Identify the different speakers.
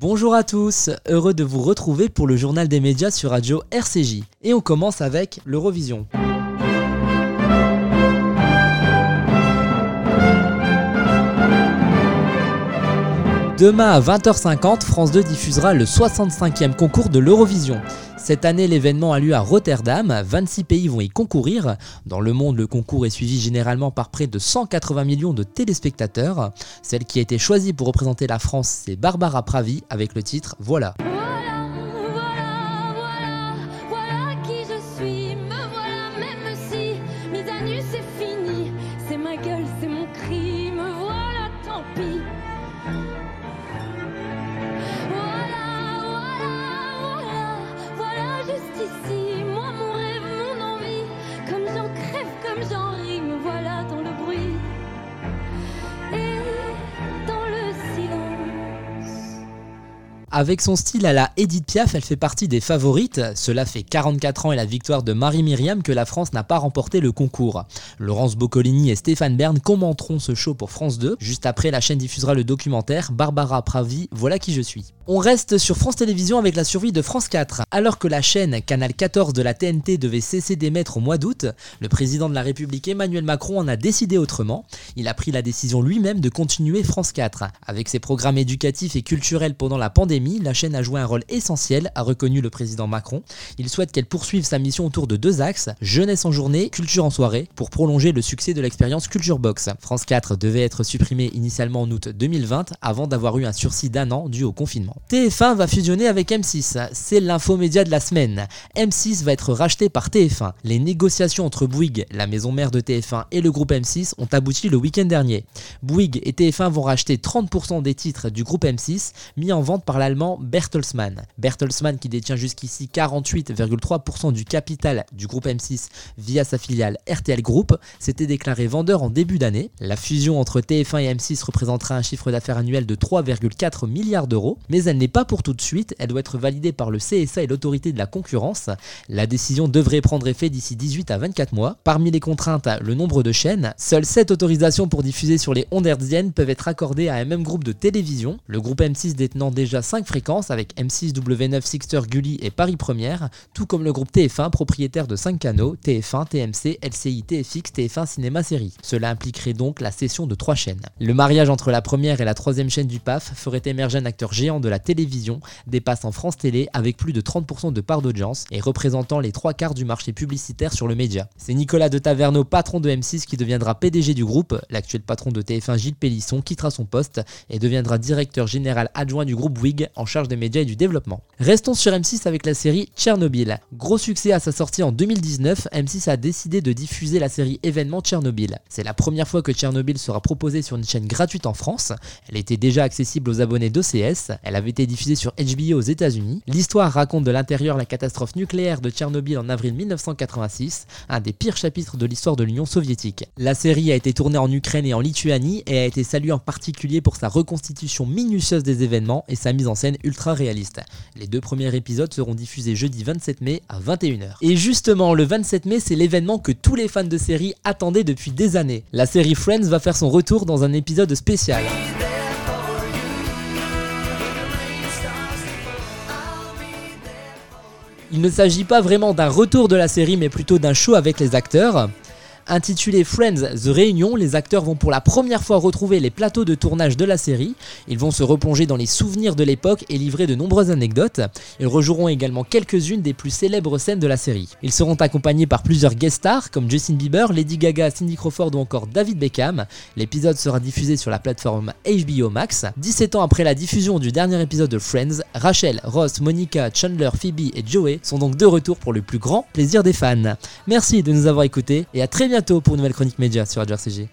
Speaker 1: Bonjour à tous, heureux de vous retrouver pour le journal des médias sur Radio RCJ. Et on commence avec l'Eurovision. Demain à 20h50, France 2 diffusera le 65e concours de l'Eurovision. Cette année, l'événement a lieu à Rotterdam. 26 pays vont y concourir. Dans le monde, le concours est suivi généralement par près de 180 millions de téléspectateurs. Celle qui a été choisie pour représenter la France, c'est Barbara Pravi avec le titre Voilà. Avec son style à la Edith Piaf, elle fait partie des favorites. Cela fait 44 ans et la victoire de Marie-Myriam que la France n'a pas remporté le concours. Laurence Boccolini et Stéphane Bern commenteront ce show pour France 2. Juste après, la chaîne diffusera le documentaire Barbara Pravi, voilà qui je suis. On reste sur France Télévisions avec la survie de France 4. Alors que la chaîne Canal 14 de la TNT devait cesser d'émettre au mois d'août, le président de la République Emmanuel Macron en a décidé autrement. Il a pris la décision lui-même de continuer France 4. Avec ses programmes éducatifs et culturels pendant la pandémie, la chaîne a joué un rôle essentiel, a reconnu le président Macron. Il souhaite qu'elle poursuive sa mission autour de deux axes, jeunesse en journée, culture en soirée, pour prolonger le succès de l'expérience Culture Box. France 4 devait être supprimée initialement en août 2020 avant d'avoir eu un sursis d'un an dû au confinement. TF1 va fusionner avec M6, c'est l'infomédia de la semaine. M6 va être racheté par TF1. Les négociations entre Bouygues, la maison mère de TF1 et le groupe M6 ont abouti le week-end dernier. Bouygues et TF1 vont racheter 30% des titres du groupe M6 mis en vente par la Bertelsmann. Bertelsmann qui détient jusqu'ici 48,3% du capital du groupe M6 via sa filiale RTL Group, s'était déclaré vendeur en début d'année. La fusion entre TF1 et M6 représentera un chiffre d'affaires annuel de 3,4 milliards d'euros, mais elle n'est pas pour tout de suite, elle doit être validée par le CSA et l'autorité de la concurrence. La décision devrait prendre effet d'ici 18 à 24 mois. Parmi les contraintes, le nombre de chaînes. Seules 7 autorisations pour diffuser sur les ondes hertziennes peuvent être accordées à un même groupe de télévision. Le groupe M6 détenant déjà 5 fréquences avec M6, W9, Sixter, Gulli et Paris Première, tout comme le groupe TF1 propriétaire de 5 canaux, TF1, TMC, LCI, TFX, TF1 Cinéma Série. Cela impliquerait donc la cession de trois chaînes. Le mariage entre la première et la troisième chaîne du PAF ferait émerger un acteur géant de la télévision, dépassant France Télé avec plus de 30% de part d'audience et représentant les trois quarts du marché publicitaire sur le média. C'est Nicolas de Taverneau, patron de M6, qui deviendra PDG du groupe. L'actuel patron de TF1, Gilles Pélisson, quittera son poste et deviendra directeur général adjoint du groupe Bouygues en charge des médias et du développement. Restons sur M6 avec la série Tchernobyl. Gros succès à sa sortie en 2019, M6 a décidé de diffuser la série événement Tchernobyl. C'est la première fois que Tchernobyl sera proposée sur une chaîne gratuite en France. Elle était déjà accessible aux abonnés d'OCS. Elle avait été diffusée sur HBO aux États-Unis. L'histoire raconte de l'intérieur la catastrophe nucléaire de Tchernobyl en avril 1986, un des pires chapitres de l'histoire de l'Union soviétique. La série a été tournée en Ukraine et en Lituanie et a été saluée en particulier pour sa reconstitution minutieuse des événements et sa mise en scène ultra réaliste. Les deux premiers épisodes seront diffusés jeudi 27 mai à 21h. Et justement, le 27 mai, c'est l'événement que tous les fans de série attendaient depuis des années. La série Friends va faire son retour dans un épisode spécial. Il ne s'agit pas vraiment d'un retour de la série, mais plutôt d'un show avec les acteurs. Intitulé Friends The Reunion, les acteurs vont pour la première fois retrouver les plateaux de tournage de la série. Ils vont se replonger dans les souvenirs de l'époque et livrer de nombreuses anecdotes. Ils rejoueront également quelques-unes des plus célèbres scènes de la série. Ils seront accompagnés par plusieurs guest stars comme Justin Bieber, Lady Gaga, Cindy Crawford ou encore David Beckham. L'épisode sera diffusé sur la plateforme HBO Max. 17 ans après la diffusion du dernier épisode de Friends, Rachel, Ross, Monica, Chandler, Phoebe et Joey sont donc de retour pour le plus grand plaisir des fans. Merci de nous avoir écoutés et à très bientôt pour une nouvelle chronique média sur Radio RCG.